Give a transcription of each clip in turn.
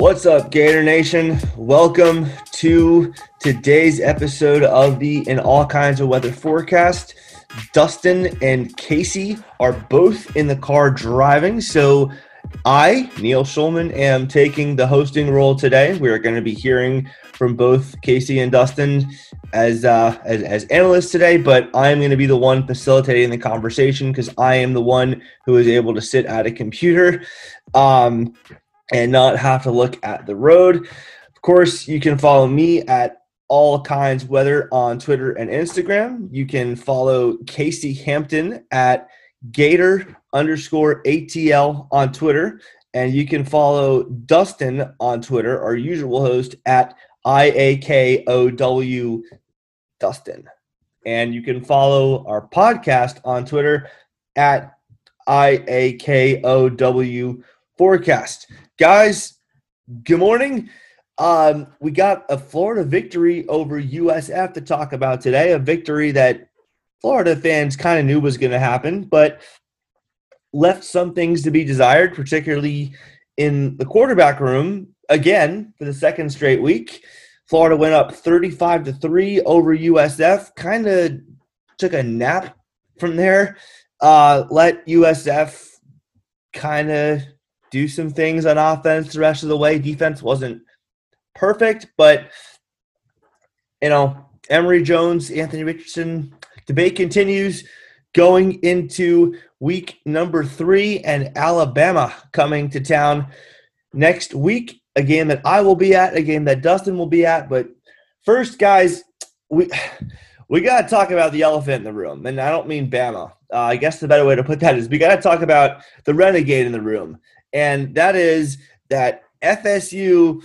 What's up, Gator Nation? Welcome to today's episode of the In All Kinds of Weather forecast. Dustin and Casey are both in the car driving, so I, Neil Schulman, am taking the hosting role today. We are going to be hearing from both Casey and Dustin as uh, as, as analysts today, but I am going to be the one facilitating the conversation because I am the one who is able to sit at a computer. Um, and not have to look at the road. Of course, you can follow me at all kinds weather on Twitter and Instagram. You can follow Casey Hampton at Gator underscore ATL on Twitter. And you can follow Dustin on Twitter, our usual host, at IAKOW Dustin. And you can follow our podcast on Twitter at IAKOW Forecast. Guys, good morning. Um, we got a Florida victory over USF to talk about today, a victory that Florida fans kind of knew was going to happen, but left some things to be desired, particularly in the quarterback room. Again, for the second straight week, Florida went up 35 to 3 over USF, kind of took a nap from there, uh, let USF kind of do some things on offense the rest of the way. Defense wasn't perfect, but you know, Emory Jones, Anthony Richardson debate continues going into week number three, and Alabama coming to town next week. A game that I will be at, a game that Dustin will be at. But first, guys, we we got to talk about the elephant in the room, and I don't mean Bama. Uh, I guess the better way to put that is we got to talk about the renegade in the room and that is that FSU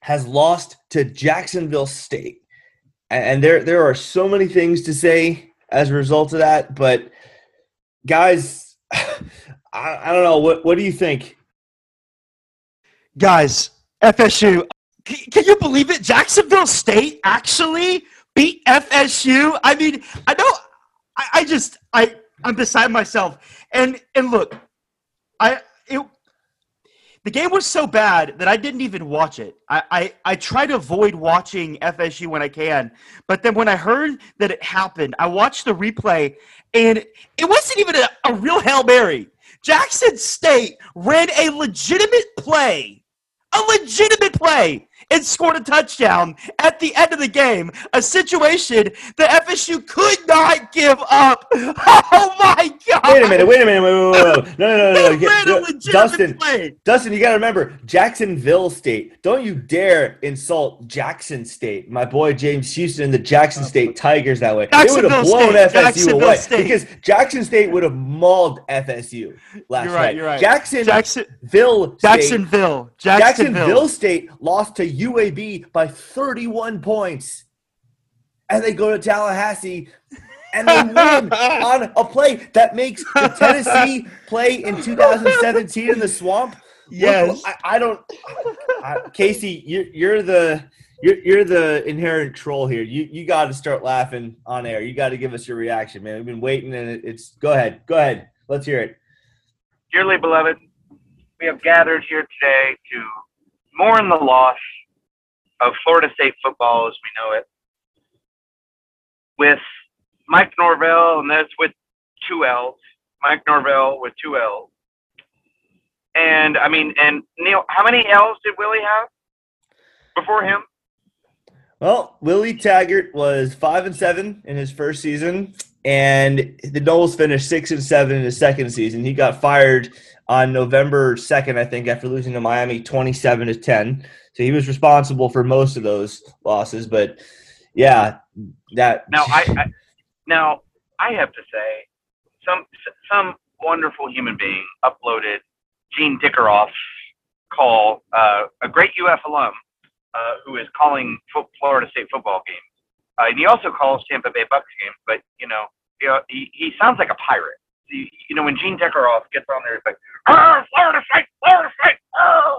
has lost to Jacksonville State. And there there are so many things to say as a result of that, but guys, I, I don't know what what do you think? Guys, FSU, can you believe it? Jacksonville State actually beat FSU. I mean, I know I, I just I I'm beside myself. And and look, I it, the game was so bad that I didn't even watch it. I, I, I try to avoid watching FSU when I can. But then when I heard that it happened, I watched the replay, and it wasn't even a, a real Hail Mary. Jackson State ran a legitimate play, a legitimate play and scored a touchdown at the end of the game. A situation that FSU could not give up. Oh my God! Wait a minute! Wait a minute! Wait, wait, wait. No, no, no, no! no. no. Dustin, play. Dustin, you got to remember Jacksonville State. Don't you dare insult Jackson State. My boy James Houston, and the Jackson oh. State Tigers, that way. They would have blown State. FSU away State. because Jackson State would have mauled FSU last you're right, night. You're right. Jackson, Jacksonville, State, Jacksonville, Jacksonville, Jacksonville State lost to UAB by 31 points. And they go to Tallahassee and they win on a play that makes the Tennessee play in 2017 in the swamp. Yes, I, I don't. I, Casey, you're, you're the you're, you're the inherent troll here. You you got to start laughing on air. You got to give us your reaction, man. We've been waiting, and it's go ahead, go ahead. Let's hear it. Dearly beloved, we have gathered here today to mourn the loss of Florida State football as we know it, with Mike Norvell, and that's with two L's. Mike Norvell with two L's. And I mean, and Neil, how many L's did Willie have before him? Well, Willie Taggart was five and seven in his first season, and the Noles finished six and seven in his second season. He got fired on November second, I think, after losing to Miami twenty-seven to ten. So he was responsible for most of those losses. But yeah, that now I, I now I have to say some some wonderful human being uploaded Gene Deckerhoff's call, uh, a great UF alum uh, who is calling Florida State football games. Uh, and he also calls Tampa Bay Bucks games, but you know, he, he sounds like a pirate. You, know, when Gene Dickeroff gets on there, he's like, Florida State, Florida State, But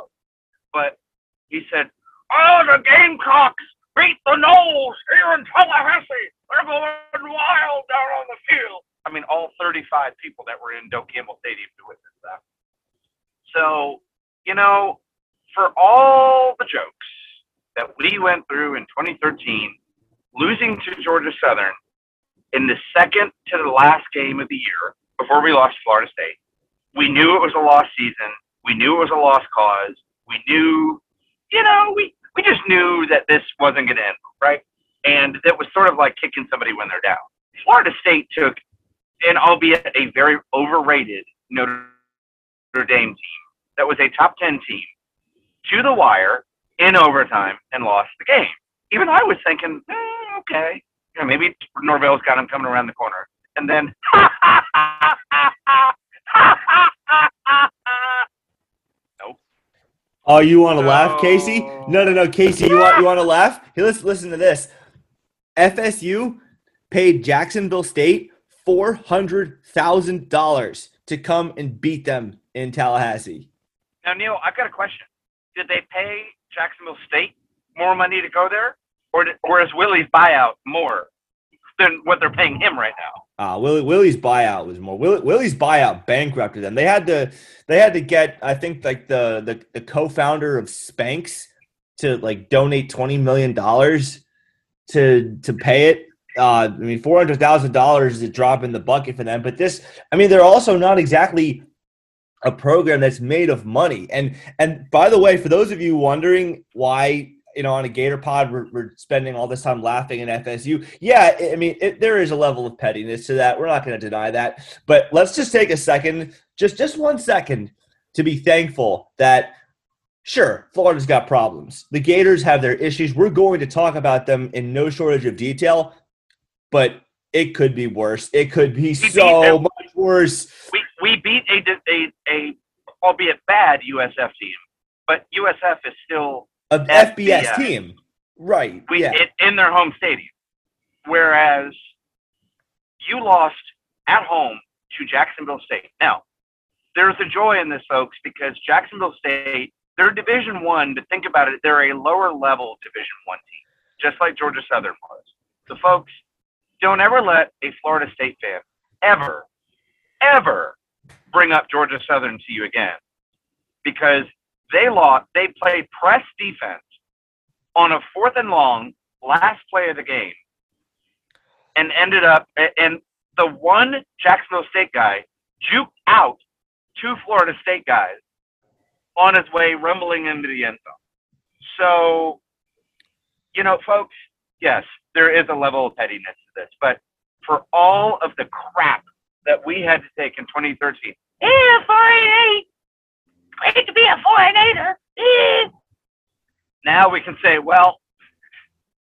he said, "Oh, the Gamecocks beat the Noles here in Tallahassee. They're going wild down on the field." I mean, all 35 people that were in Doak Campbell Stadium to witness that. So, you know, for all the jokes that we went through in 2013, losing to Georgia Southern in the second to the last game of the year before we lost Florida State, we knew it was a lost season. We knew it was a lost cause. We knew, you know, we, we just knew that this wasn't going to end, right? And that was sort of like kicking somebody when they're down. Florida State took, and albeit a very overrated Notre Dame team that was a top 10 team to the wire in overtime and lost the game. Even I was thinking, eh, okay, you know, maybe Norvell's got him coming around the corner. And then, Oh, you want to laugh, Casey? No, no, no, Casey. You want you want to laugh? Hey, listen, listen to this. FSU paid Jacksonville State four hundred thousand dollars to come and beat them in Tallahassee. Now, Neil, I've got a question. Did they pay Jacksonville State more money to go there, or did, or is Willie's buyout more than what they're paying him right now? Uh, Willie, Willie's buyout was more. Willie, Willie's buyout bankrupted them. They had to, they had to get, I think, like the the, the co-founder of Spanx to like donate twenty million dollars to to pay it. Uh, I mean, four hundred thousand dollars is a drop in the bucket for them. But this, I mean, they're also not exactly a program that's made of money. And and by the way, for those of you wondering why you know on a Gator Pod we're, we're spending all this time laughing at FSU, yeah, I mean it, there is a level of pettiness to that. We're not going to deny that. But let's just take a second, just just one second, to be thankful that. Sure, Florida's got problems. The Gators have their issues. We're going to talk about them in no shortage of detail, but it could be worse. It could be so much worse. We we beat a, a a albeit bad USF team, but USF is still a FBS, FBS team, right? We, yeah. It, in their home stadium, whereas you lost at home to Jacksonville State. Now, there's a joy in this, folks, because Jacksonville State, they're Division One. To think about it, they're a lower level Division One team, just like Georgia Southern was. So, folks, don't ever let a Florida State fan ever, ever bring up Georgia Southern to you again because they lost. They played press defense on a fourth and long last play of the game and ended up and the one Jacksonville State guy juked out two Florida State guys on his way rumbling into the end zone. So, you know, folks, yes, there is a level of pettiness to this, but for all of the crap that we had to take in 2013, yeah, four and eight, great to be a four and eighter. Eh. Now we can say, well,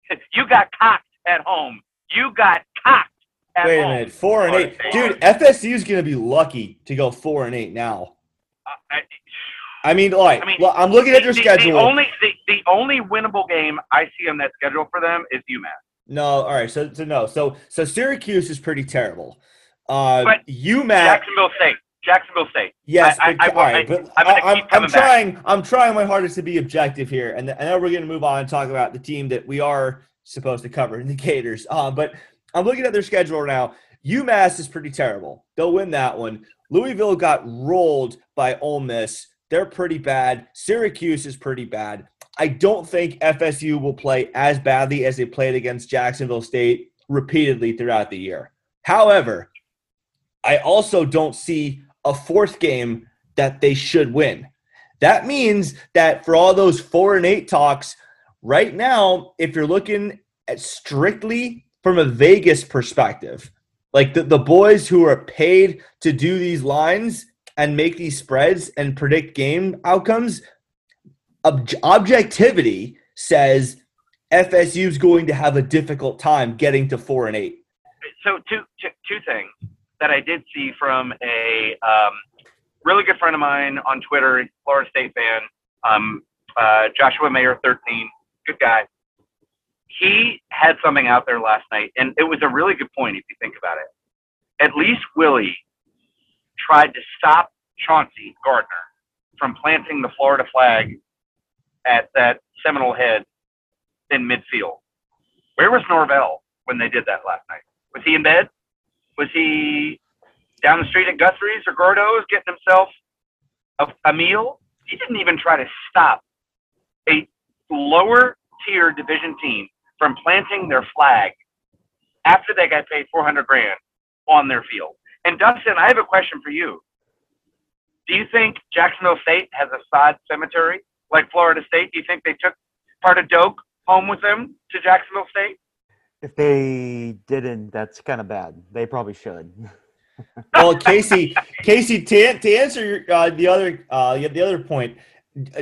you got cocked at home. You got cocked. Wait home. a minute, four and eight, dude. FSU is going to be lucky to go four and eight now. Uh, I, I mean, like, I mean, well, I'm looking the, at their the, schedule. The only the, the only winnable game I see on that schedule for them is UMass. No, all right. So, so no. So, so Syracuse is pretty terrible. Uh, but UMass, Jacksonville State, Jacksonville State. Yes, I, I, all right, I'm, I'm, I'm trying. Back. I'm trying my hardest to be objective here, and I know we're going to move on and talk about the team that we are supposed to cover, the Gators. Uh, but I'm looking at their schedule now. UMass is pretty terrible. They'll win that one. Louisville got rolled by Ole Miss. They're pretty bad. Syracuse is pretty bad. I don't think FSU will play as badly as they played against Jacksonville State repeatedly throughout the year. However, I also don't see a fourth game that they should win. That means that for all those four and eight talks, right now, if you're looking at strictly from a Vegas perspective, like the, the boys who are paid to do these lines and make these spreads and predict game outcomes, ob- objectivity says FSU is going to have a difficult time getting to four and eight. So two, two, two things that I did see from a um, really good friend of mine on Twitter, Florida State fan, um, uh, Joshua Mayer, 13, good guy. He had something out there last night, and it was a really good point if you think about it. At least Willie tried to stop Chauncey Gardner from planting the Florida flag at that Seminole head in midfield. Where was Norvell when they did that last night? Was he in bed? Was he down the street at Guthrie's or Gordo's getting himself a, a meal? He didn't even try to stop a lower tier division team from planting their flag after they got paid 400 grand on their field. And Dustin, I have a question for you. Do you think Jacksonville State has a sod cemetery like Florida State? Do you think they took part of Doak home with them to Jacksonville State? If they didn't, that's kind of bad. They probably should. well, Casey, Casey, to, to answer uh, the other uh, the other point, uh,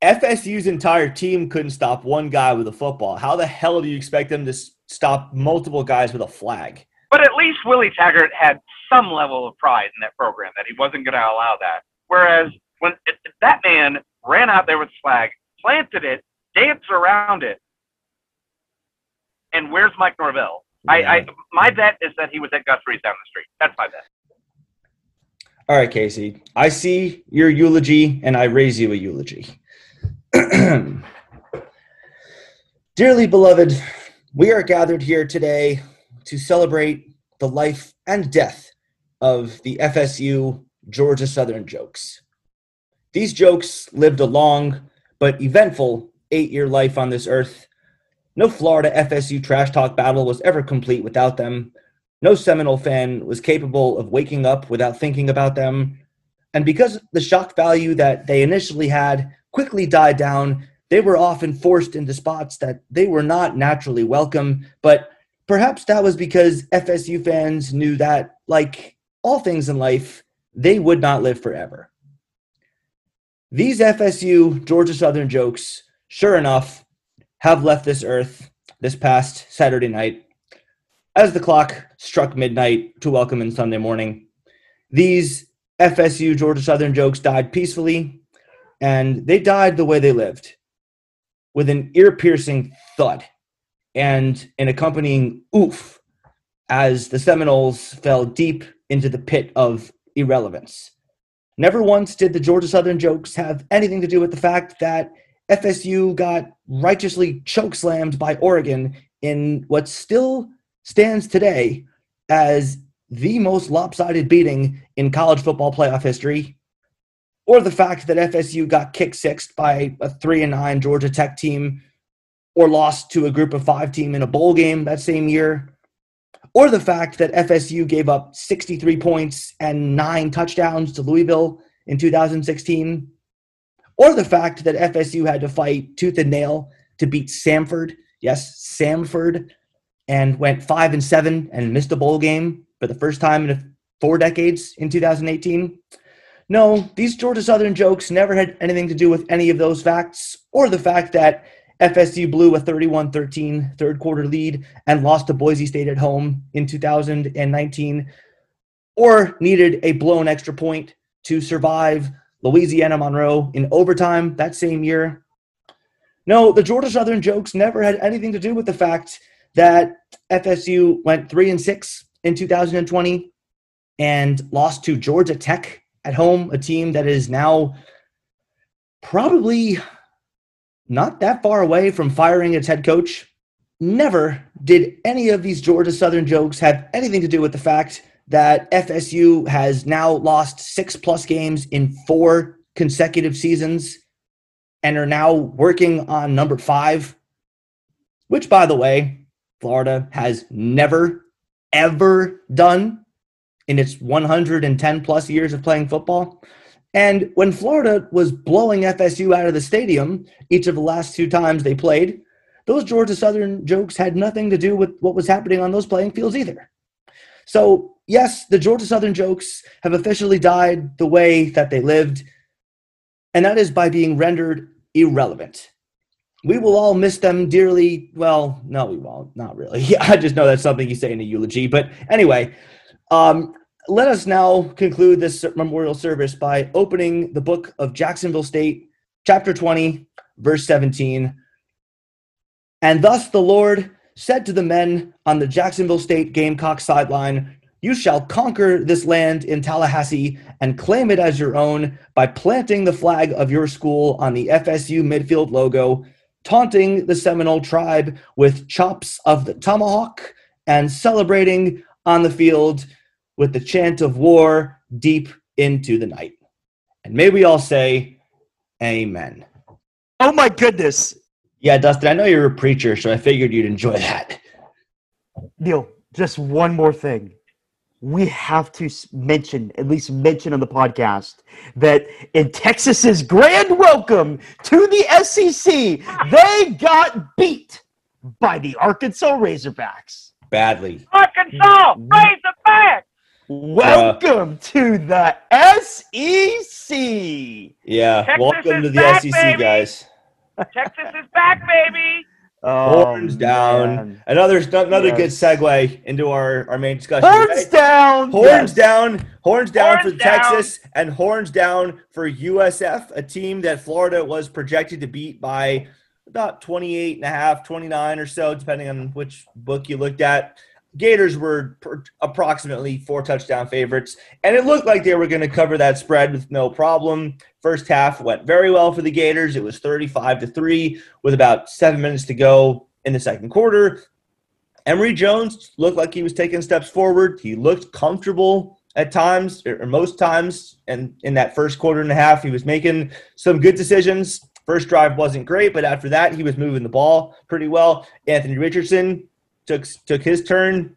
FSU's entire team couldn't stop one guy with a football. How the hell do you expect them to stop multiple guys with a flag? But at least Willie Taggart had some level of pride in that program that he wasn't going to allow that. Whereas when it, that man ran out there with his flag, planted it, danced around it, and where's Mike Norvell? Yeah. I, I my bet is that he was at Guthrie's down the street. That's my bet. All right, Casey. I see your eulogy, and I raise you a eulogy. Dearly beloved, we are gathered here today to celebrate the life and death of the FSU Georgia Southern Jokes. These jokes lived a long but eventful eight year life on this earth. No Florida FSU trash talk battle was ever complete without them. No Seminole fan was capable of waking up without thinking about them. And because the shock value that they initially had quickly died down, they were often forced into spots that they were not naturally welcome. But perhaps that was because FSU fans knew that, like all things in life, they would not live forever. These FSU Georgia Southern jokes, sure enough, have left this earth this past Saturday night as the clock struck midnight to welcome in Sunday morning. These FSU Georgia Southern jokes died peacefully, and they died the way they lived with an ear piercing thud and an accompanying oof as the Seminoles fell deep into the pit of irrelevance. Never once did the Georgia Southern jokes have anything to do with the fact that FSU got righteously chokeslammed by Oregon in what still stands today as the most lopsided beating in college football playoff history, or the fact that FSU got kick sixed by a three and nine Georgia Tech team, or lost to a group of five team in a bowl game that same year, or the fact that FSU gave up 63 points and nine touchdowns to Louisville in 2016, or the fact that FSU had to fight tooth and nail to beat Samford, yes, Samford, and went five and seven and missed a bowl game for the first time in four decades in 2018. No, these Georgia Southern jokes never had anything to do with any of those facts or the fact that FSU blew a 31 13 third quarter lead and lost to Boise State at home in 2019, or needed a blown extra point to survive Louisiana Monroe in overtime that same year. No, the Georgia Southern jokes never had anything to do with the fact that FSU went 3 and 6 in 2020 and lost to Georgia Tech at home, a team that is now probably not that far away from firing its head coach. Never did any of these Georgia Southern jokes have anything to do with the fact that FSU has now lost six plus games in four consecutive seasons and are now working on number five, which, by the way, Florida has never, ever done in its 110 plus years of playing football. And when Florida was blowing FSU out of the stadium each of the last two times they played, those Georgia Southern jokes had nothing to do with what was happening on those playing fields either. So, yes, the Georgia Southern jokes have officially died the way that they lived, and that is by being rendered irrelevant. We will all miss them dearly. Well, no, we won't. Not really. I just know that's something you say in a eulogy. But anyway, um, let us now conclude this memorial service by opening the book of Jacksonville State, chapter 20, verse 17. And thus the Lord said to the men on the Jacksonville State Gamecock sideline, You shall conquer this land in Tallahassee and claim it as your own by planting the flag of your school on the FSU midfield logo, taunting the Seminole tribe with chops of the tomahawk, and celebrating on the field with the chant of war deep into the night. And may we all say, Amen. Oh my goodness. Yeah, Dustin, I know you're a preacher, so I figured you'd enjoy that. Neil, just one more thing. We have to mention, at least mention on the podcast, that in Texas's grand welcome to the SEC, they got beat by the Arkansas Razorbacks. Badly. Arkansas, raise it back. Welcome to the SEC. Yeah. Texas Welcome to the back, SEC, baby. guys. Texas is back, baby. Oh, Horns down. man. Another another good segue into our, our main discussion. Horns today. down. Horns Yes. down, horns down Horns for down. Texas, and horns down for USF, a team that Florida was projected to beat by about 28 and a half, 29 or so, depending on which book you looked at. Gators were per- approximately four touchdown favorites, and it looked like they were going to cover that spread with no problem. First half went very well for the Gators. It was 35 to 3 with about seven minutes to go in the second quarter. Emory Jones looked like he was taking steps forward. He looked comfortable at times, or most times, and in that first quarter and a half, he was making some good decisions. First drive wasn't great, but after that, he was moving the ball pretty well. Anthony Richardson took took his turn,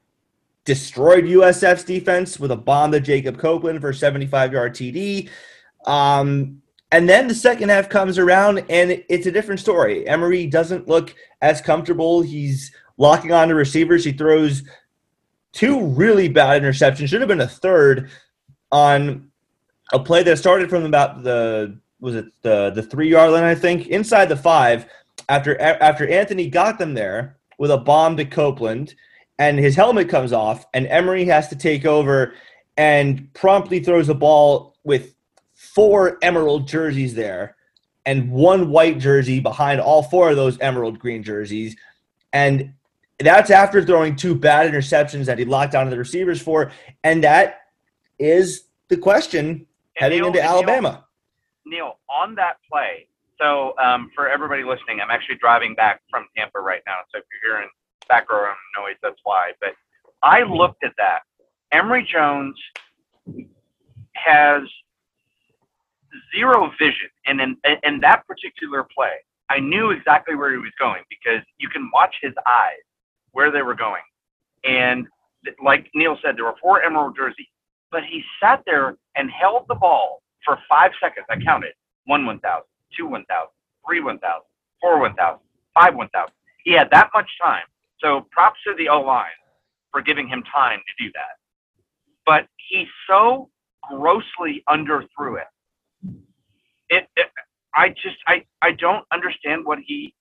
destroyed USF's defense with a bomb to Jacob Copeland for a 75 yard TD. Um, and then the second half comes around, and it's a different story. Emory doesn't look as comfortable. He's locking on to receivers. He throws two really bad interceptions. Should have been a third on a play that started from about the was it the the three yard line, I think, inside the five. After after Anthony got them there with a bomb to Copeland, and his helmet comes off, and Emory has to take over and promptly throws a ball with four emerald jerseys there and one white jersey behind all four of those emerald green jerseys. And that's after throwing two bad interceptions that he locked down to the receivers for. And that is the question And heading Neil- into and Neil- Alabama. Neil, on that play, so um, for everybody listening, I'm actually driving back from Tampa right now. So if you're hearing background noise, that's why. But I looked at that. Emory Jones has zero vision, and in, in that particular play, I knew exactly where he was going because you can watch his eyes where they were going. And like Neil said, there were four emerald jerseys, but he sat there and held the ball for five seconds. I counted one 1,000, two 1,000, three 1,000, four 1,000, five 1,000. He had that much time. So props to the O line for giving him time to do that. But he so grossly underthrew it. It, it I just I I don't understand what he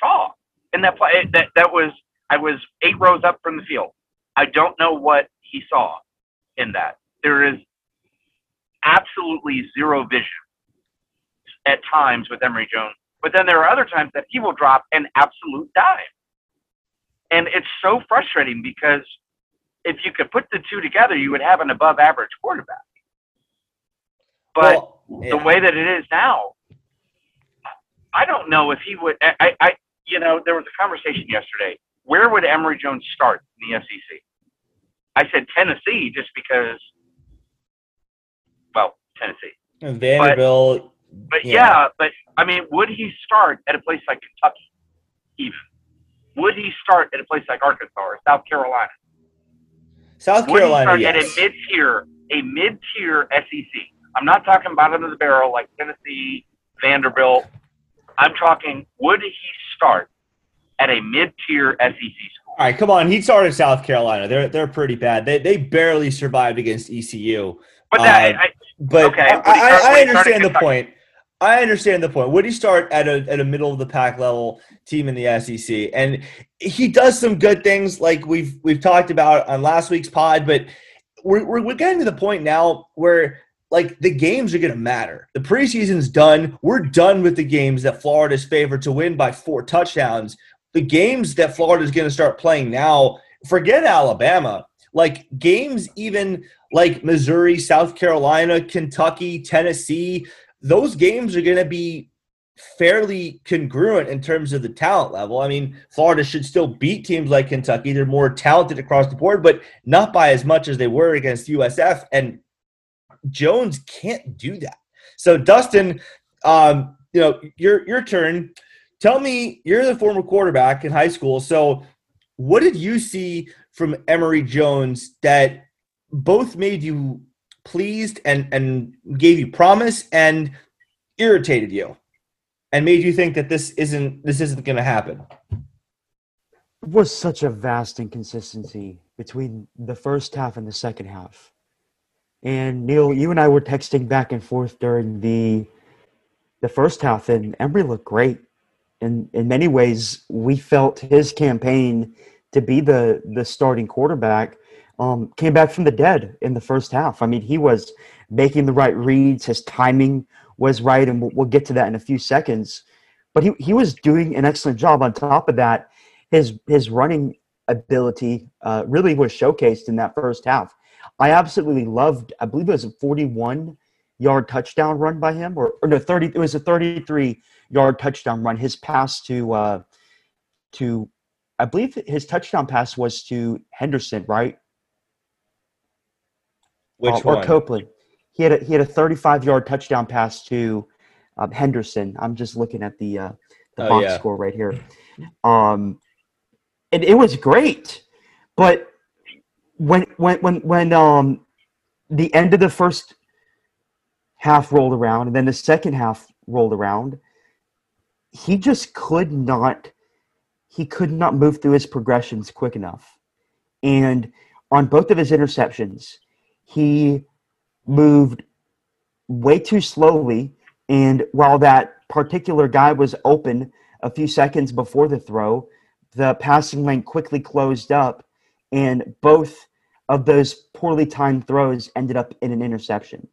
saw in that play. That that was I was eight rows up from the field. I don't know what he saw in that. There is absolutely zero vision at times with Emory Jones. But then there are other times that he will drop an absolute dime. And it's so frustrating because if you could put the two together, you would have an above average quarterback. But Well, the way that it is now, I don't know if he would. I, I, I, you know, there was a conversation yesterday. Where would Emory Jones start in the SEC? I said Tennessee just because, well, Tennessee. And Vanderbilt. But Yeah. yeah. but I mean, would he start at a place like Kentucky? Even would he start at a place like Arkansas or South Carolina? South Would Carolina, he start yes. at a mid-tier, a mid-tier SEC? I'm not talking bottom of the barrel like Tennessee, Vanderbilt. I'm talking, would he start at a mid-tier SEC school? All right, come on. He started South Carolina. They're they're pretty bad. They they barely survived against ECU. But that, Uh, I, But Okay, I, would I, I he start at understand the Kentucky? point. I understand the point. Would he start at a at a middle of the pack level team in the SEC? And he does some good things, like we've we've talked about on last week's pod. But we're we're, we're getting to the point now where like the games are going to matter. The preseason's done. We're done with the games that Florida's favored to win by four touchdowns. The games that Florida's going to start playing now, forget Alabama. Like games even like Missouri, South Carolina, Kentucky, Tennessee, those games are going to be fairly congruent in terms of the talent level. I mean, Florida should still beat teams like Kentucky. They're more talented across the board, but not by as much as they were against USF. And Jones can't do that. So, Dustin, um, you know, your your turn. Tell me, you're the former quarterback in high school. So, what did you see from Emory Jones that both made you pleased and and gave you promise and irritated you and made you think that this isn't this isn't going to happen? it was such a vast inconsistency between the first half and the second half. And Neil, you and I were texting back and forth during the the first half, and Emory looked great. In in many ways, we felt his campaign to be the the starting quarterback um, came back from the dead in the first half. I mean, he was making the right reads. His timing was right, and we'll, we'll get to that in a few seconds. But he, he was doing an excellent job. On top of that, his his running ability uh, really was showcased in that first half. I absolutely loved. I believe it was a 41 yard touchdown run by him, or, or no, 30. It was a 33 yard touchdown run. His pass to uh, to, I believe his touchdown pass was to Henderson, right? Which uh, one? Or Copeland. He had a, he had a 35 yard touchdown pass to um, Henderson. I'm just looking at the uh, the Oh, box yeah. score right here. Um, and it was great, but when when when when um the end of the first half rolled around and then the second half rolled around, he just could not he could not move through his progressions quick enough. And on both of his interceptions, he moved way too slowly. And while that particular guy was open a few seconds before the throw, the passing lane quickly closed up, and both of those poorly timed throws ended up in an interception.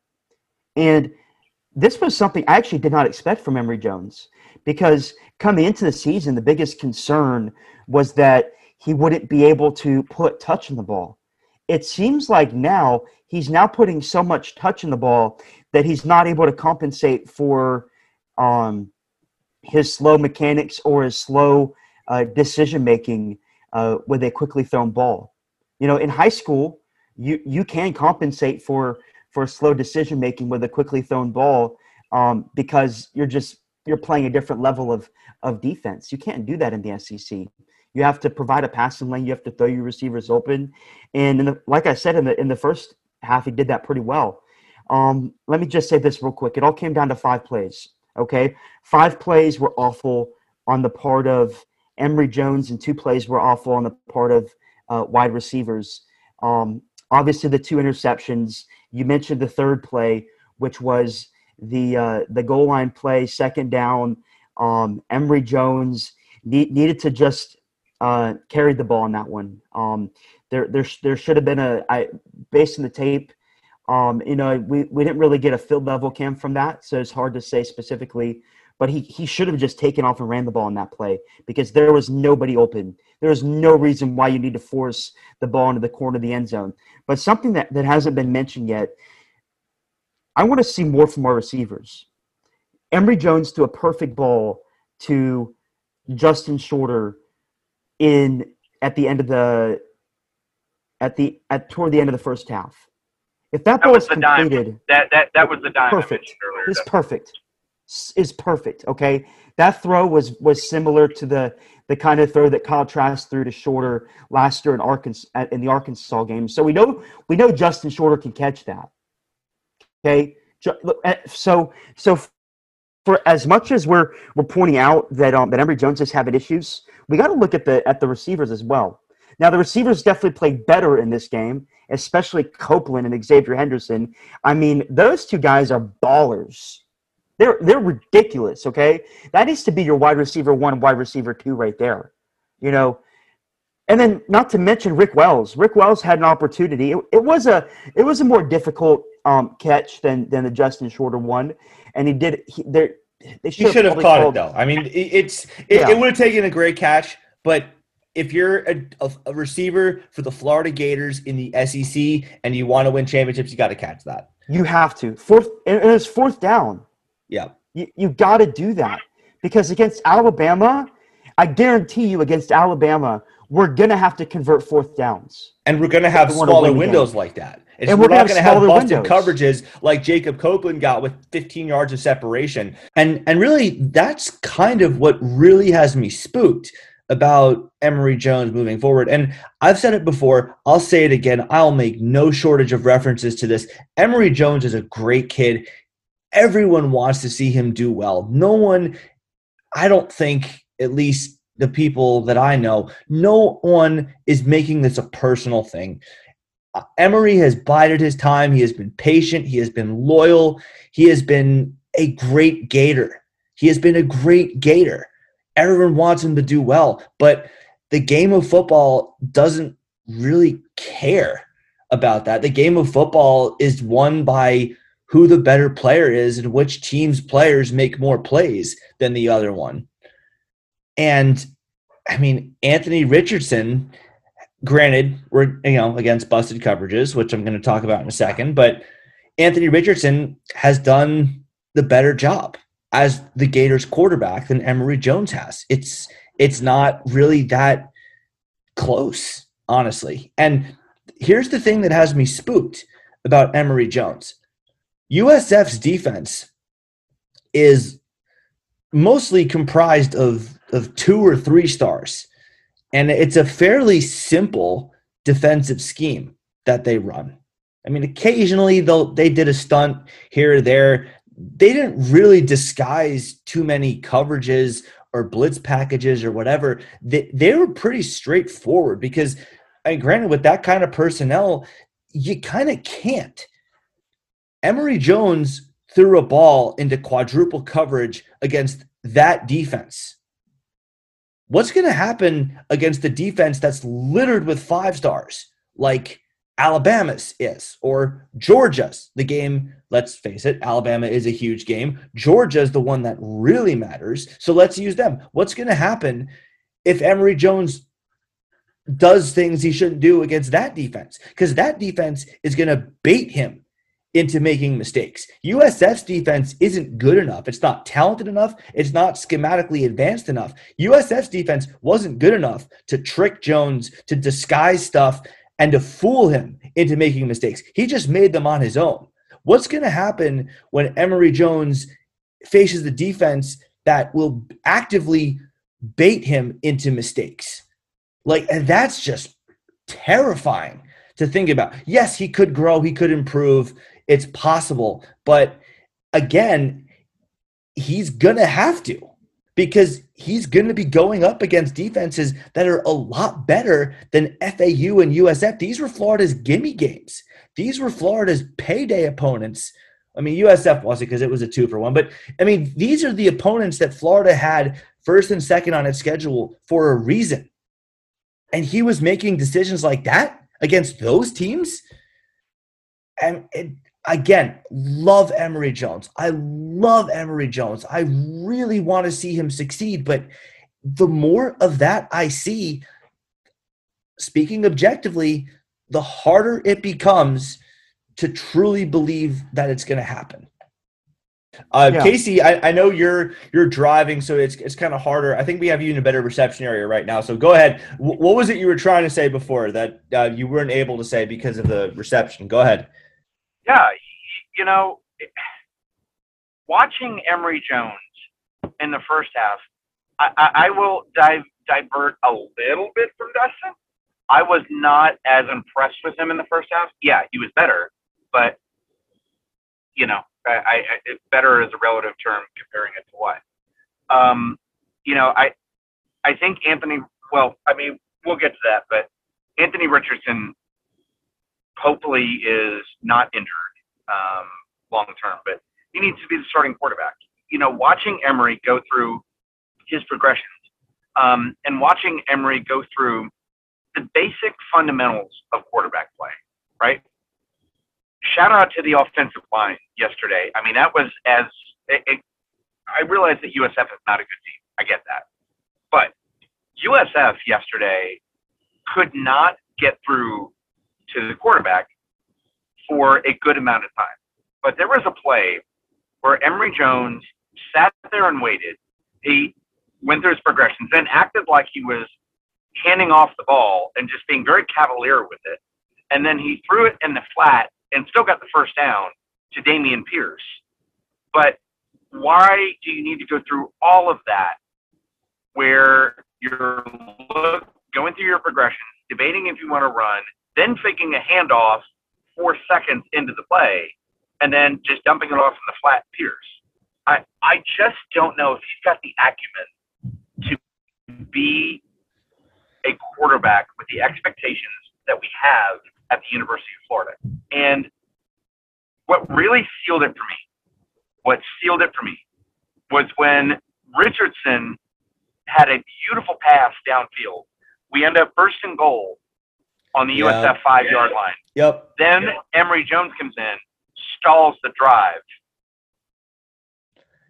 And this was something I actually did not expect from Emory Jones because coming into the season, the biggest concern was that he wouldn't be able to put touch on the ball. It seems like now he's now putting so much touch in the ball that he's not able to compensate for um, his slow mechanics or his slow uh, decision making uh, with a quickly thrown ball. You know, in high school, you you can compensate for for slow decision making with a quickly thrown ball um, because you're just you're playing a different level of of defense. You can't do that in the SEC. You have to provide a passing lane. You have to throw your receivers open, and the, like I said in the in the first half, he did that pretty well. Um, let me just say this real quick. It all came down to five plays. Okay, five plays were awful on the part of Emory Jones, and two plays were awful on the part of uh, wide receivers. Um, obviously, the two interceptions. You mentioned the third play, which was the uh, the goal line play, second down. Um, Emory Jones need, needed to just uh, carry the ball on that one. Um, there, there, there should have been a I, based on the tape. Um, you know, we, we didn't really get a field level cam from that, so it's hard to say specifically. But he, he should have just taken off and ran the ball in that play because there was nobody open. There was no reason why you need to force the ball into the corner of the end zone. But something that, that hasn't been mentioned yet, I want to see more from our receivers. Emory Jones threw a perfect ball to Justin Shorter in at the end of the at the at toward the end of the first half. If that That ball was is the dime. completed, That that that was the dime Perfect. earlier. is perfect. Is perfect. Okay, that throw was was similar to the the kind of throw that Kyle Trask threw to Shorter last year in Arkansas in the Arkansas game. So we know we know Justin Shorter can catch that. Okay, eh, so so for as much as we're we're pointing out that um, that Emory Jones is having issues, we got to look at the at the receivers as well. Now the receivers definitely played better in this game, especially Copeland and Xzavier Henderson. I mean, those two guys are ballers. They're they're ridiculous. Okay, that needs to be your wide receiver one, wide receiver two, right there. You know, and then not to mention Rick Wells. Rick Wells had an opportunity. It, it was a it was a more difficult um, catch than than the Justin Shorter one, and he did. He, there, they He should have caught it though. I mean, it, it's it, Yeah. it would have taken a great catch, but if you're a, a, receiver for the Florida Gators in the SEC and you want to win championships, you got to catch that. You have to fourth. And it was fourth down. Yeah. You you got to do that because against Alabama, I guarantee you against Alabama, we're gonna have to convert fourth downs. And we're going to have If we wanna smaller win windows like that. It's, And we're, we're not have to have busted smaller coverages like Jacob Copeland got with 15 yards of separation. And and really, that's kind of what really has me spooked about Emory Jones moving forward. And I've said it before, I'll say it again. I'll make no shortage of references to this. Emory Jones is a great kid. Everyone wants to see him do well. No one, I don't think, at least the people that I know, no one is making this a personal thing. Uh, Emory has bided his time. He has been patient. He has been loyal. He has been a great Gator. He has been a great Gator. Everyone wants him to do well, but the game of football doesn't really care about that. The game of football is won by who the better player is and which team's players make more plays than the other one. And I mean, Anthony Richardson, granted, we're you know against busted coverages, which I'm going to talk about in a second, but Anthony Richardson has done the better job as the Gators quarterback than Emory Jones has. It's it's not really that close, honestly. And here's the thing that has me spooked about Emory Jones. USF's defense is mostly comprised of of two or three stars. And it's a fairly simple defensive scheme that they run. I mean, occasionally they did a stunt here or there. They didn't really disguise too many coverages or blitz packages or whatever. They, they were pretty straightforward because, and granted, with that kind of personnel, you kind of can't. Emory Jones threw a ball into quadruple coverage against that defense. What's going to happen against the defense that's littered with five stars, like Alabama's is, or Georgia's? The game, let's face it, Alabama is a huge game. Georgia is the one that really matters. So let's use them. What's going to happen if Emory Jones does things he shouldn't do against that defense? Because that defense is going to bait him into making mistakes. USF's defense isn't good enough. It's not talented enough. It's not schematically advanced enough. USF's defense wasn't good enough to trick Jones, to disguise stuff, and to fool him into making mistakes. He just made them on his own. What's going to happen when Emory Jones faces the defense that will actively bait him into mistakes? Like, and that's just terrifying to think about. Yes, he could grow, he could improve. It's possible. But again, he's going to have to because he's going to be going up against defenses that are a lot better than FAU and USF. These were Florida's gimme games. These were Florida's payday opponents. I mean, USF wasn't because it was a two for one, but I mean, these are the opponents that Florida had first and second on its schedule for a reason. And he was making decisions like that against those teams. And it, again, love Emory Jones. I love Emory Jones. I really want to see him succeed. But the more of that I see, speaking objectively, the harder it becomes to truly believe that it's going to happen. Uh, Yeah. Casey, I, I know you're you're driving, so it's it's kind of harder. I think we have you in a better reception area right now. So go ahead. W- what was it you were trying to say before that uh, you weren't able to say because of the reception? Go ahead. Yeah, you know, watching Emory Jones in the first half, I, I, I will dive, divert a little bit from Dustin. I was not as impressed with him in the first half. Yeah, he was better, but you know, I, I, I better is a relative term comparing it to what. Um, you know, I, I think Anthony. Well, I mean, we'll get to that, but Anthony Richardson hopefully is not injured um, long term, but he needs to be the starting quarterback. You know, watching Emory go through his progressions um, and watching Emory go through the basic fundamentals of quarterback play, right? Shout out to the offensive line yesterday. I mean, that was as it, it, I realize that USF is not a good team. I get that, but USF yesterday could not get through to the quarterback for a good amount of time. But there was a play where Emory Jones sat there and waited. He went through his progressions, then acted like he was handing off the ball and just being very cavalier with it. and then he threw it in the flat and still got the first down to Dameon Pierce. But why do you need to go through all of that where you're going through your progression, debating if you want to run, then faking a handoff four seconds into the play, and then just dumping it off in the flat Pierce? I, I just don't know if he's got the acumen to be a quarterback with the expectations that we have at the University of Florida. And what really sealed it for me, what sealed it for me, was when Richardson had a beautiful pass downfield. We end up first and goal on the Yeah. USF five yard line. Yep. Then Emory Jones comes in, stalls the drive.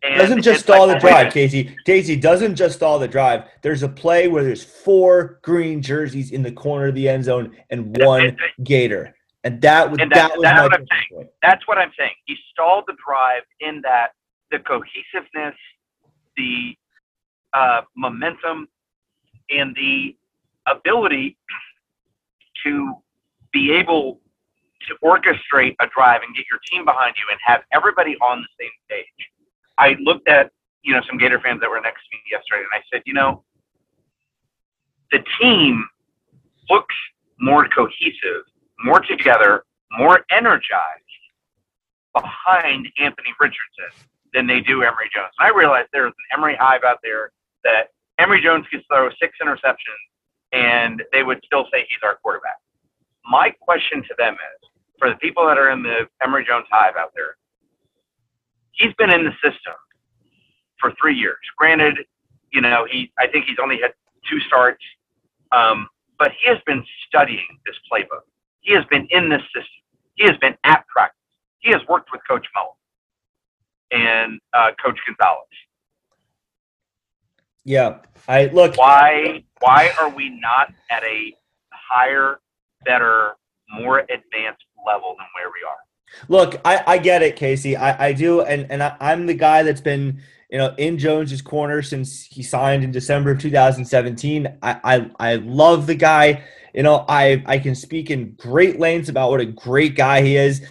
And Doesn't just it's like, stall the drive. Casey. Casey doesn't just stall the drive. There's a play where there's four green jerseys in the corner of the end zone and one And- Gator, and that was And that, that- was that's my what I'm talking point. That's what I'm saying. He stalled the drive in that the cohesiveness, the uh, momentum, and the ability to be able to orchestrate a drive and get your team behind you and have everybody on the same page. I looked at you know some Gator fans that were next to me yesterday, and I said, you know, the team looks more cohesive, more together, more energized behind Anthony Richardson than they do Emory Jones. And I realized there's an Emory hive out there that Emory Jones could throw six interceptions and they would still say he's our quarterback. My question to them is for the people that are in the Emory Jones hive out there, he's been in the system for three years. Granted, you know, he I think he's only had two starts. Um, but he has been studying this playbook. He has been in this system. He has been at practice. He has worked with Coach Mullen and uh, Coach Gonzalez. Yeah, I look. Why why are we not at a higher, better, more advanced level than where we are? Look, I, I get it, Casey. I, I do, and and I, I'm the guy that's been you know in Jones's corner since he signed in December of 2017. I I, I love the guy. You know, I I can speak in great lengths about what a great guy he is.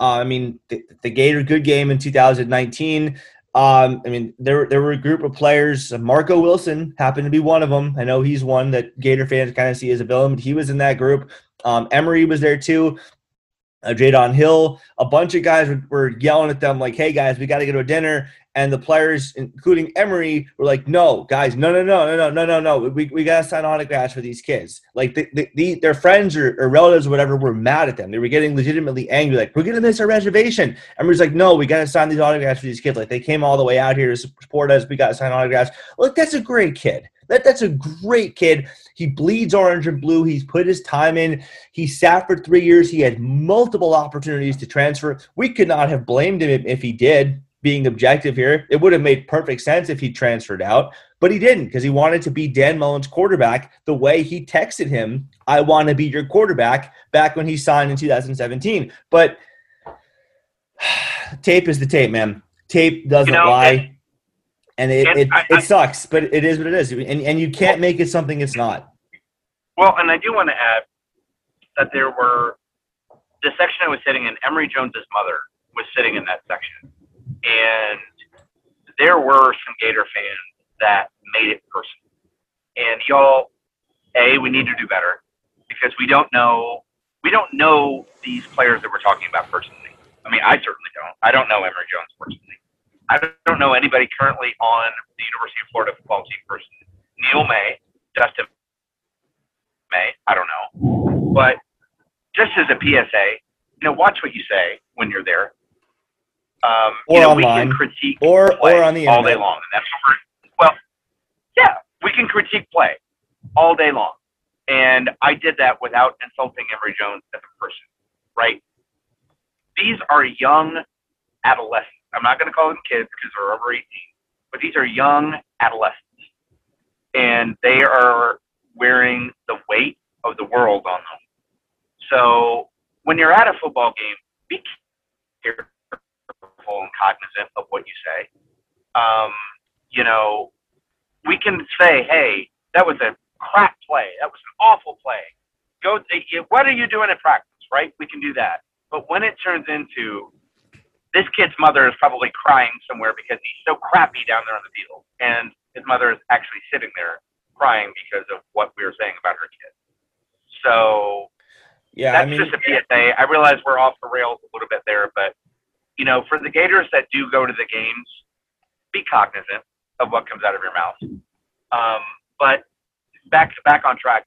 Uh, I mean, the, the Gator good game in 2019. Um, I mean, there there were a group of players. Marco Wilson happened to be one of them. I know he's one that Gator fans kind of see as a villain, but he was in that group. Um, Emory was there too uh, Jaydon Hill, a bunch of guys were, yelling at them like, "Hey guys, we got to go to a dinner." And the players, including Emory, were like, "No, guys, no, no, no, no, no, no, no, no. We, we got to sign autographs for these kids." Like the, the, the their friends or, or relatives or whatever were mad at them. They were getting legitimately angry, like, "We're gonna miss our reservation." Emory's like, "No, we got to sign these autographs for these kids. Like they came all the way out here to support us. We got to sign autographs." Look, that's a great kid. That that's a great kid. He bleeds orange and blue. He's put his time in. He sat for three years. He had multiple opportunities to transfer. We could not have blamed him if he did, being objective here. It would have made perfect sense if he transferred out, but he didn't because he wanted to be Dan Mullen's quarterback the way he texted him, I want to be your quarterback back when he signed in 2017. But tape is the tape, man. Tape doesn't You know, lie. And it, and it, I- it sucks, but it is what it is. And, and you can't make it something it's not. Well, and I do want to add that there were the section I was sitting in. Emory Jones's mother was sitting in that section, and there were some Gator fans that made it personal. And y'all, a we need to do better because we don't know we don't know these players that we're talking about personally. I mean, I certainly don't. I don't know Emory Jones personally. I don't know anybody currently on the University of Florida football team personally. Neil May, Dustin May, I don't know. But just as a PSA, you know, watch what you say when you're there. Um, Or you know, online. we can critique Or or on the all internet. day long, and that's what well, yeah, we can critique play all day long, and I did that without insulting Emory Jones as a person, right? These are young adolescents. I'm not going to call them kids because they're over 18, but these are young adolescents, and they are wearing the weight of the world on them. So when you're at a football game, be careful and cognizant of what you say. Um, you know, we can say, "Hey, that was a crap play. That was an awful play." Go. What are you doing in practice? right? We can do that. But when it turns into this kid's mother is probably crying somewhere because he's so crappy down there on the field, and his mother is actually sitting there crying because of what we were saying about her kid. So Yeah, that's I mean, just a PSA. I realize we're off the rails a little bit there, but you know, for the Gators that do go to the games, be cognizant of what comes out of your mouth. Um, but back back on track.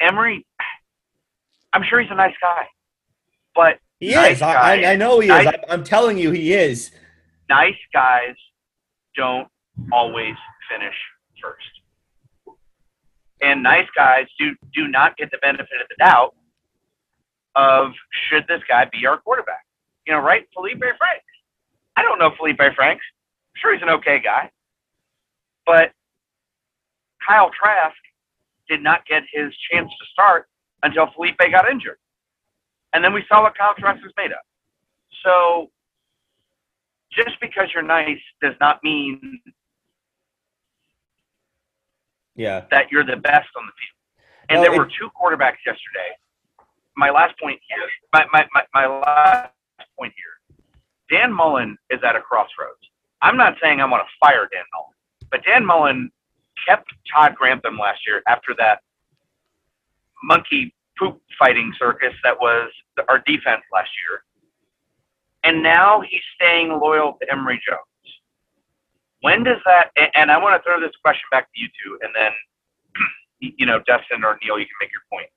Emory, I'm sure he's a nice guy, but he nice is. I, I know he Nice- is. I'm telling you, he is. nice guys don't always finish first. And nice guys do do not get the benefit of the doubt of should this guy be our quarterback? You know, right? Felipe Franks. I don't know Felipe Franks. I'm sure he's an okay guy. But Kyle Trask did not get his chance to start until Felipe got injured. And then we saw what Kyle Trask was made of. So just because you're nice does not mean Yeah. that you're the best on the field. And No, there it- were two quarterbacks yesterday. My last point here, my, my, my, my last point here. Dan Mullen is at a crossroads. I'm not saying I want to fire Dan Mullen, but Dan Mullen kept Todd Grantham last year after that monkey poop fighting circus that was our defense last year. And now he's staying loyal to Emory Jones. When does that, and- I want to throw this question back to you two, and then, you know, Dustin or Neil, you can make your point.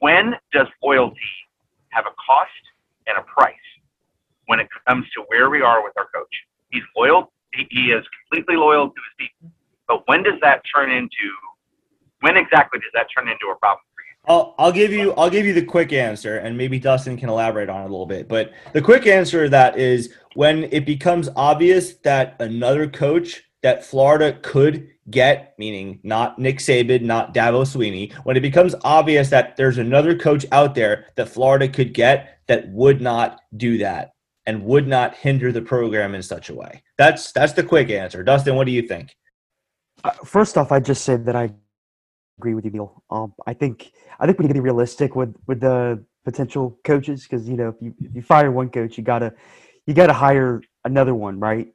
When does loyalty have a cost and a price when it comes to where we are with our coach? He's loyal, he, is completely loyal to his team. But when does that turn into, when exactly does that turn into a problem? I'll, I'll give you I'll give you the quick answer, and maybe Dustin can elaborate on it a little bit. But the quick answer to that is when it becomes obvious that another coach that Florida could get, meaning not Nick Saban, not Dabo Swinney, when it becomes obvious that there's another coach out there that Florida could get that would not do that and would not hinder the program in such a way. That's that's the quick answer. Dustin, what do you think? Uh, first off, I just say that I agree with you, Neil. Um, I think I think we need to be realistic with with the potential coaches because you know if you if you fire one coach, you gotta you gotta hire another one, right?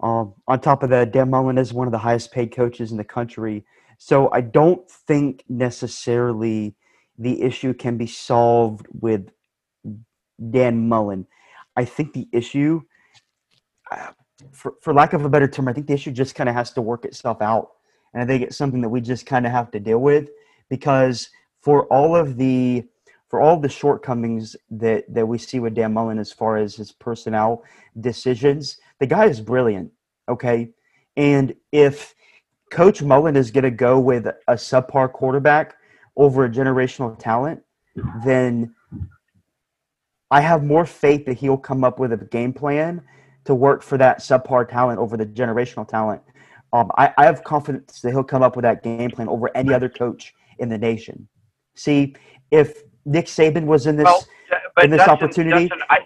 Um, on top of that, Dan Mullen is one of the highest paid coaches in the country, so I don't think necessarily the issue can be solved with Dan Mullen. I think the issue, uh, for for lack of a better term, I think the issue just kind of has to work itself out. And I think it's something that we just kind of have to deal with because for all of the for all the shortcomings that that we see with Dan Mullen as far as his personnel decisions, the guy is brilliant. Okay, and if Coach Mullen is going to go with a subpar quarterback over a generational talent, then I have more faith that he'll come up with a game plan to work for that subpar talent over the generational talent. Um, I, I have confidence that he'll come up with that game plan over any other coach in the nation. See, if Nick Saban was in this, Well, in this Dustin- opportunity- Dustin, I,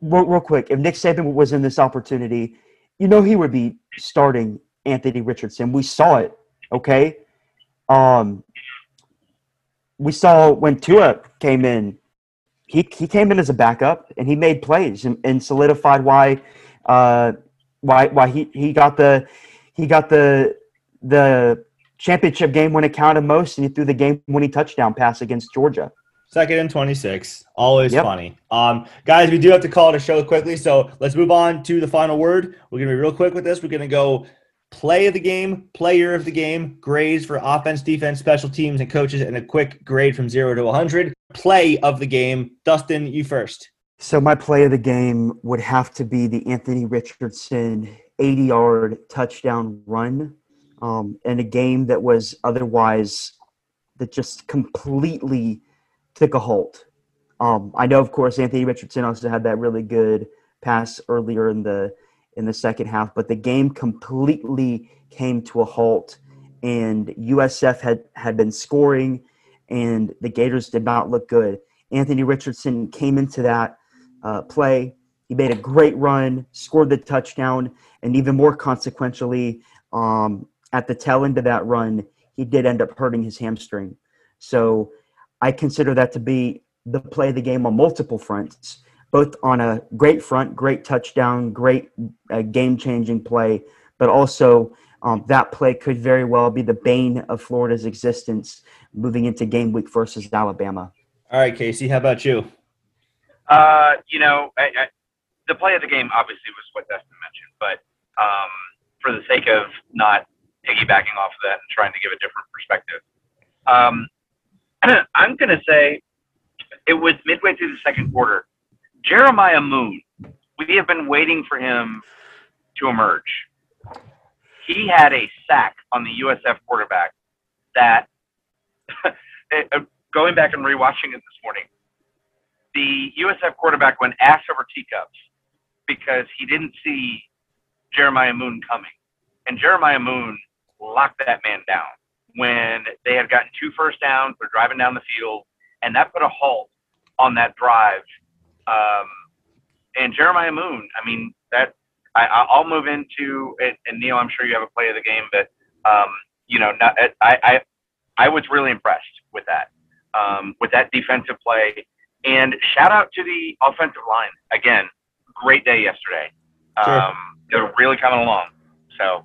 real, real quick, if Nick Saban was in this opportunity, you know he would be starting Anthony Richardson. We saw it, okay? Um, we saw when Tua came in, he, he came in as a backup and he made plays and, and solidified why uh, why why he, he got the he got the the championship game when it counted most and he threw the game winning touchdown pass against Georgia. Second and 26. Always Yep. funny. Um, guys, we do have to call it a show quickly, so let's move on to the final word. We're going to be real quick with this. We're going to go play of the game, player of the game, grades for offense, defense, special teams, and coaches, and a quick grade from zero to 100. Play of the game. Dustin, you first. So my play of the game would have to be the Anthony Richardson 80-yard touchdown run, um, in a game that was otherwise that just completely took a halt. Um, I know, of course, Anthony Richardson also had that really good pass earlier in the in the second half, but the game completely came to a halt, and USF had had been scoring, and the Gators did not look good. Anthony Richardson came into that uh, play. He made a great run, scored the touchdown, and even more consequentially, um, at the tail end of that run, he did end up hurting his hamstring. So I consider that to be the play of the game on multiple fronts, both on a great front, great touchdown, great uh, game changing play, but also um, that play could very well be the bane of Florida's existence moving into game week versus Alabama. All right, Casey, how about you? Uh, you know, I, I, the play of the game obviously was what Dustin mentioned, but um, for the sake of not piggybacking off of that and trying to give a different perspective, um, I'm going to say it was midway through the second quarter. Jeremiah Moon, we have been waiting for him to emerge. He had a sack on the USF quarterback that, uh, going back and rewatching it this morning, the USF quarterback went ass over teacups because he didn't see Jeremiah Moon coming. And Jeremiah Moon locked that man down when they had gotten two first downs, they're driving down the field, and that put a halt on that drive. Um, and Jeremiah Moon, I mean, that I, I'll move into it. And Neil, I'm sure you have a play of the game, but um, you know, not, I, I, I was really impressed with that, um, with that defensive play. And shout out to the offensive line again. Great day yesterday. Sure. Um, they're really coming along. So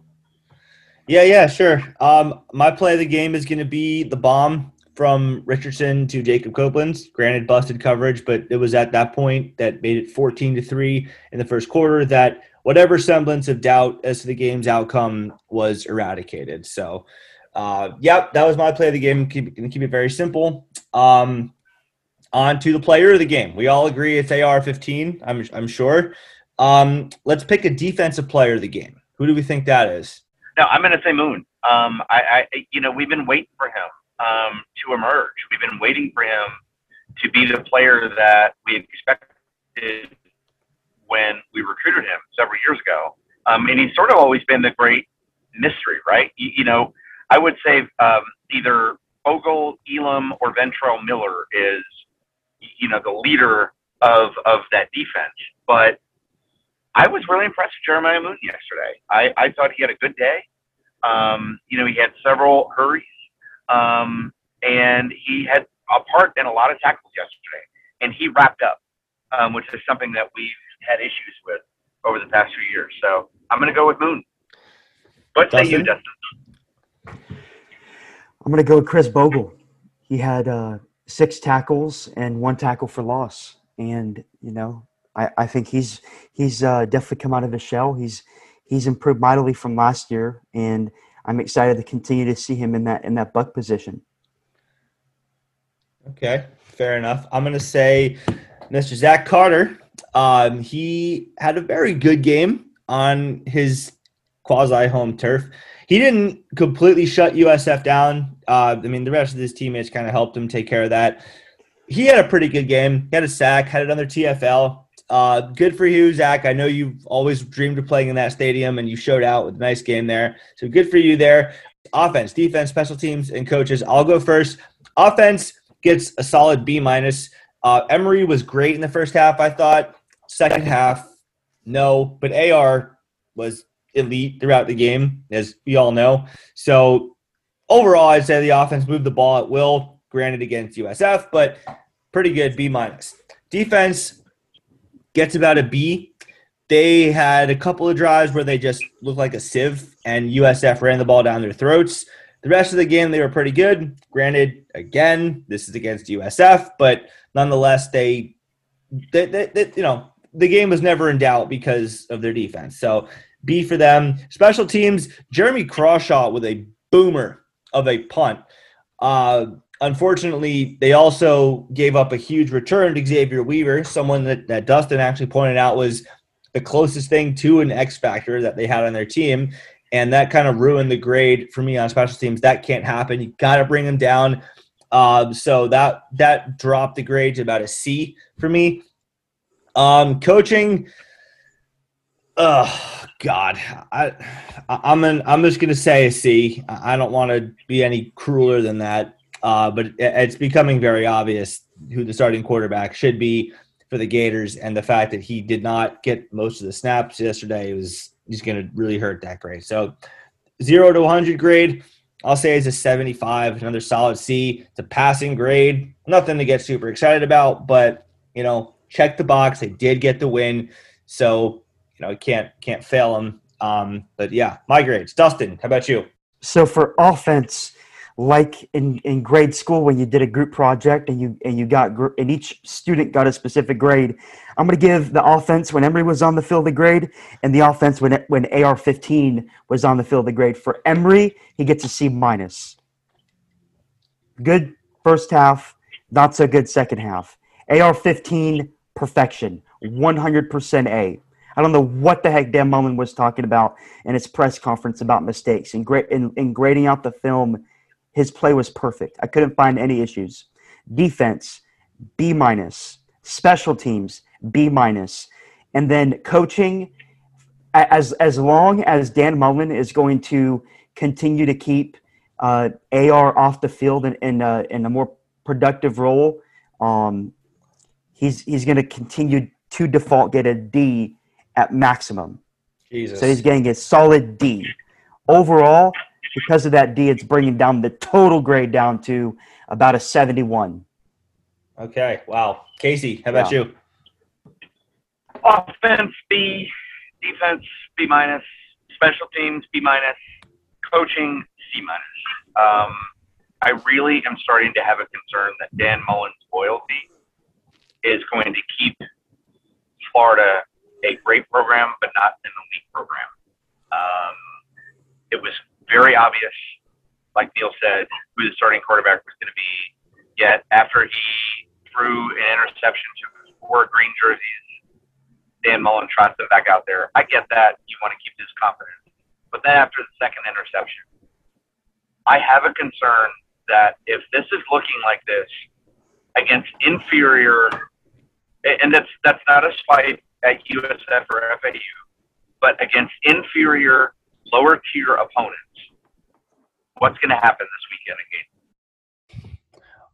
Yeah, yeah, sure. Um, my play of the game is going to be the bomb from Richardson to Jacob Copeland. Granted, busted coverage, but it was at that point that made it 14 to three in the first quarter that whatever semblance of doubt as to the game's outcome was eradicated. So, uh, yep, that was my play of the game. Keep, keep it very simple. Um, on to the player of the game. We all agree it's AR-15. I'm I'm sure. Um, let's pick a defensive player of the game. Who do we think that is? No, I'm going to say Moon. Um, I, I, you know, we've been waiting for him um, to emerge. We've been waiting for him to be the player that we expected when we recruited him several years ago. Um, and he's sort of always been the great mystery, right? You, you know, I would say um, either Bogle, Elam, or Ventrell Miller is, you know, the leader of of that defense. But I was really impressed with Jeremiah Moon yesterday. I, I thought he had a good day. Um, you know, he had several hurries, um, and he had a part in a lot of tackles yesterday, and he wrapped up, um, which is something that we've had issues with over the past few years. So I'm going to go with Moon. What say you, Dustin? Justin? I'm going to go with Khris Bogle. He had uh, six tackles and one tackle for loss, and you know I, I think he's he's uh, definitely come out of his shell. He's he's improved mightily from last year, and I'm excited to continue to see him in that in that buck position. Okay, fair enough. I'm going to say Mr. Zach Carter. Um, he had a very good game on his quasi home turf. He didn't completely shut USF down. Uh, I mean, the rest of his teammates kind of helped him take care of that. He had a pretty good game. He had a sack, had another TFL. Uh, good for you, Zach. I know you've always dreamed of playing in that stadium, and you showed out with a nice game there. So good for you there. Offense, defense, special teams, and coaches. I'll go first. Offense gets a solid B minus. Uh, Emory was great in the first half. I thought. Second half, no, but AR was elite throughout the game, as we all know. So overall, I'd say the offense moved the ball at will. Granted against USF, but pretty good B minus. Defense gets about a B. They had a couple of drives where they just looked like a sieve, and USF ran the ball down their throats. The rest of the game, they were pretty good. Granted, again, this is against USF, but nonetheless, they, they, they, they, you know, the game was never in doubt because of their defense. So B for them. Special teams, Jeremy Crawshaw with a boomer of a punt. Uh, unfortunately, they also gave up a huge return to Xavier Weaver, someone that, that Dustin actually pointed out was the closest thing to an X factor that they had on their team. And that kind of ruined the grade for me on special teams. That can't happen. You got to bring them down. Um, so that that dropped the grade to about a C for me. Um, coaching, oh God, I, I'm an, I'm just gonna say a C. I don't want to be any crueler than that, uh, but it's becoming very obvious who the starting quarterback should be for the Gators, and the fact that he did not get most of the snaps yesterday was just gonna really hurt that grade. So, zero to 100 grade. I'll say it's a 75, another solid C. It's a passing grade. Nothing to get super excited about, but you know, check the box. They did get the win, so you know, can't can't fail them. Um, but yeah, my grades. Dustin, how about you? So for offense, like in, in grade school when you did a group project and you and you got gr- and each student got a specific grade, I'm going to give the offense when Emory was on the field the grade, and the offense when when AR15 was on the field the grade. For Emory, he gets a C minus. Good first half, not so good second half. AR15 perfection, 100% A. I don't know what the heck Dan Mullen was talking about in his press conference about mistakes. Gra- in, in grading out the film, his play was perfect. I couldn't find any issues. Defense, B minus. Special teams, B minus. And then coaching, as as long as Dan Mullen is going to continue to keep uh, AR off the field in in, uh, in a more productive role, um, he's he's going to continue to default get a D at maximum. Jesus. So he's getting a solid D. Overall, because of that D, it's bringing down the total grade down to about a 71. Okay. Wow. Casey, how about Yeah. you? Offense B, defense B minus, special teams B minus, coaching C minus. Um, I really am starting to have a concern that Dan Mullen's loyalty is going to keep Florida a great program, but not an elite program. Um, it was very obvious, like Neil said, who the starting quarterback was going to be. Yet after he threw an interception to four green jerseys, Dan Mullen trots them back out there. I get that you want to keep his confidence, but then after the second interception, I have a concern that if this is looking like this against inferior, and that's that's not a slight at USF or FAU, but against inferior, lower tier opponents, what's going to happen this weekend again?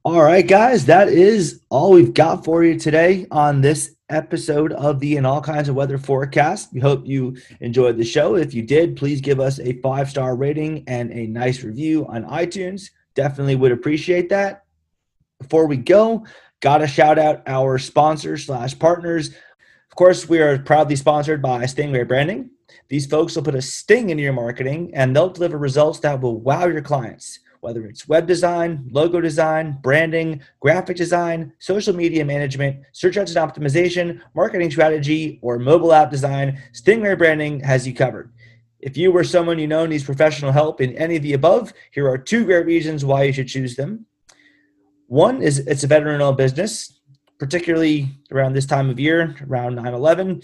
All right, guys, that is all we've got for you today on this episode of the In All Kinds of Weather Forecast. We hope you enjoyed the show. If you did, please give us a five star rating and a nice review on iTunes. Definitely would appreciate that. Before we go, got to shout out our sponsors slash partners. Of course, we are proudly sponsored by Stingray Branding. These folks will put a sting into your marketing and they'll deliver results that will wow your clients whether it's web design, logo design, branding, graphic design, social media management, search engine optimization, marketing strategy, or mobile app design, Stingray Branding has you covered. If you or someone you know needs professional help in any of the above, here are two great reasons why you should choose them. One is it's a veteran owned business, particularly around this time of year, around 9 11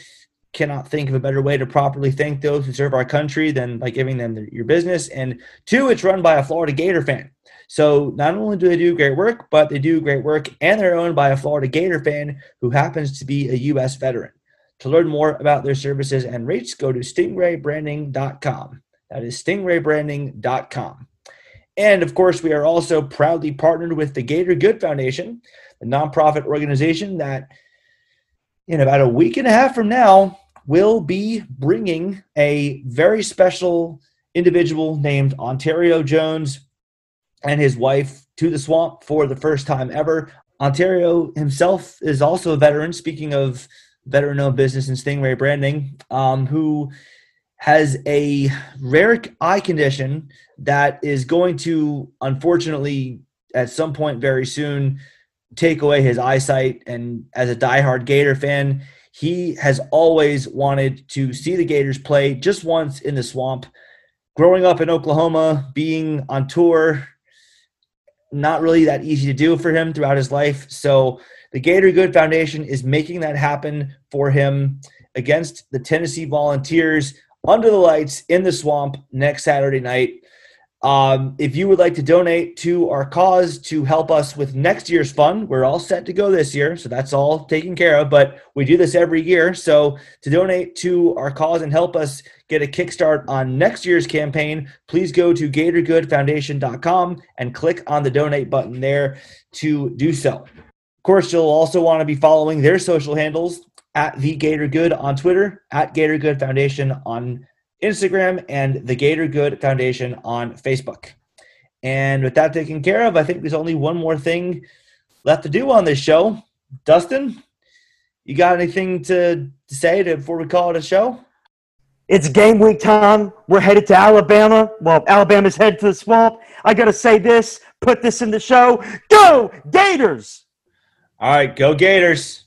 cannot think of a better way to properly thank those who serve our country than by giving them the, your business. And two, it's run by a Florida Gator fan. So not only do they do great work, but they do great work and they're owned by a Florida Gator fan who happens to be a U.S. veteran. To learn more about their services and rates, go to stingraybranding.com. That is stingraybranding.com. And of course, we are also proudly partnered with the Gator Good Foundation, a nonprofit organization that in about a week and a half from now will be bringing a very special individual named Ontario Jones and his wife to the swamp for the first time ever. Ontario himself is also a veteran, speaking of veteran owned business and Stingray branding, um, who has a rare eye condition that is going to, unfortunately, at some point very soon, take away his eyesight. And as a diehard Gator fan, he has always wanted to see the Gators play just once in the swamp. Growing up in Oklahoma, being on tour, not really that easy to do for him throughout his life. So the Gator Good Foundation is making that happen for him against the Tennessee Volunteers under the lights in the swamp next Saturday night. Um, if you would like to donate to our cause to help us with next year's fund, we're all set to go this year, so that's all taken care of. But we do this every year, so to donate to our cause and help us get a kickstart on next year's campaign, please go to GatorGoodFoundation.com and click on the donate button there to do so. Of course, you'll also want to be following their social handles at the Gator Good on Twitter, at Gator Good Foundation on Instagram, and the Gator Good Foundation on Facebook. And with that taken care of, I think there's only one more thing left to do on this show. Dustin, you got anything to say to, before we call it a show? It's game week time. We're headed to Alabama. Well, Alabama's headed to the swamp. I got to say this, put this in the show. Go, Gators! All right, go Gators.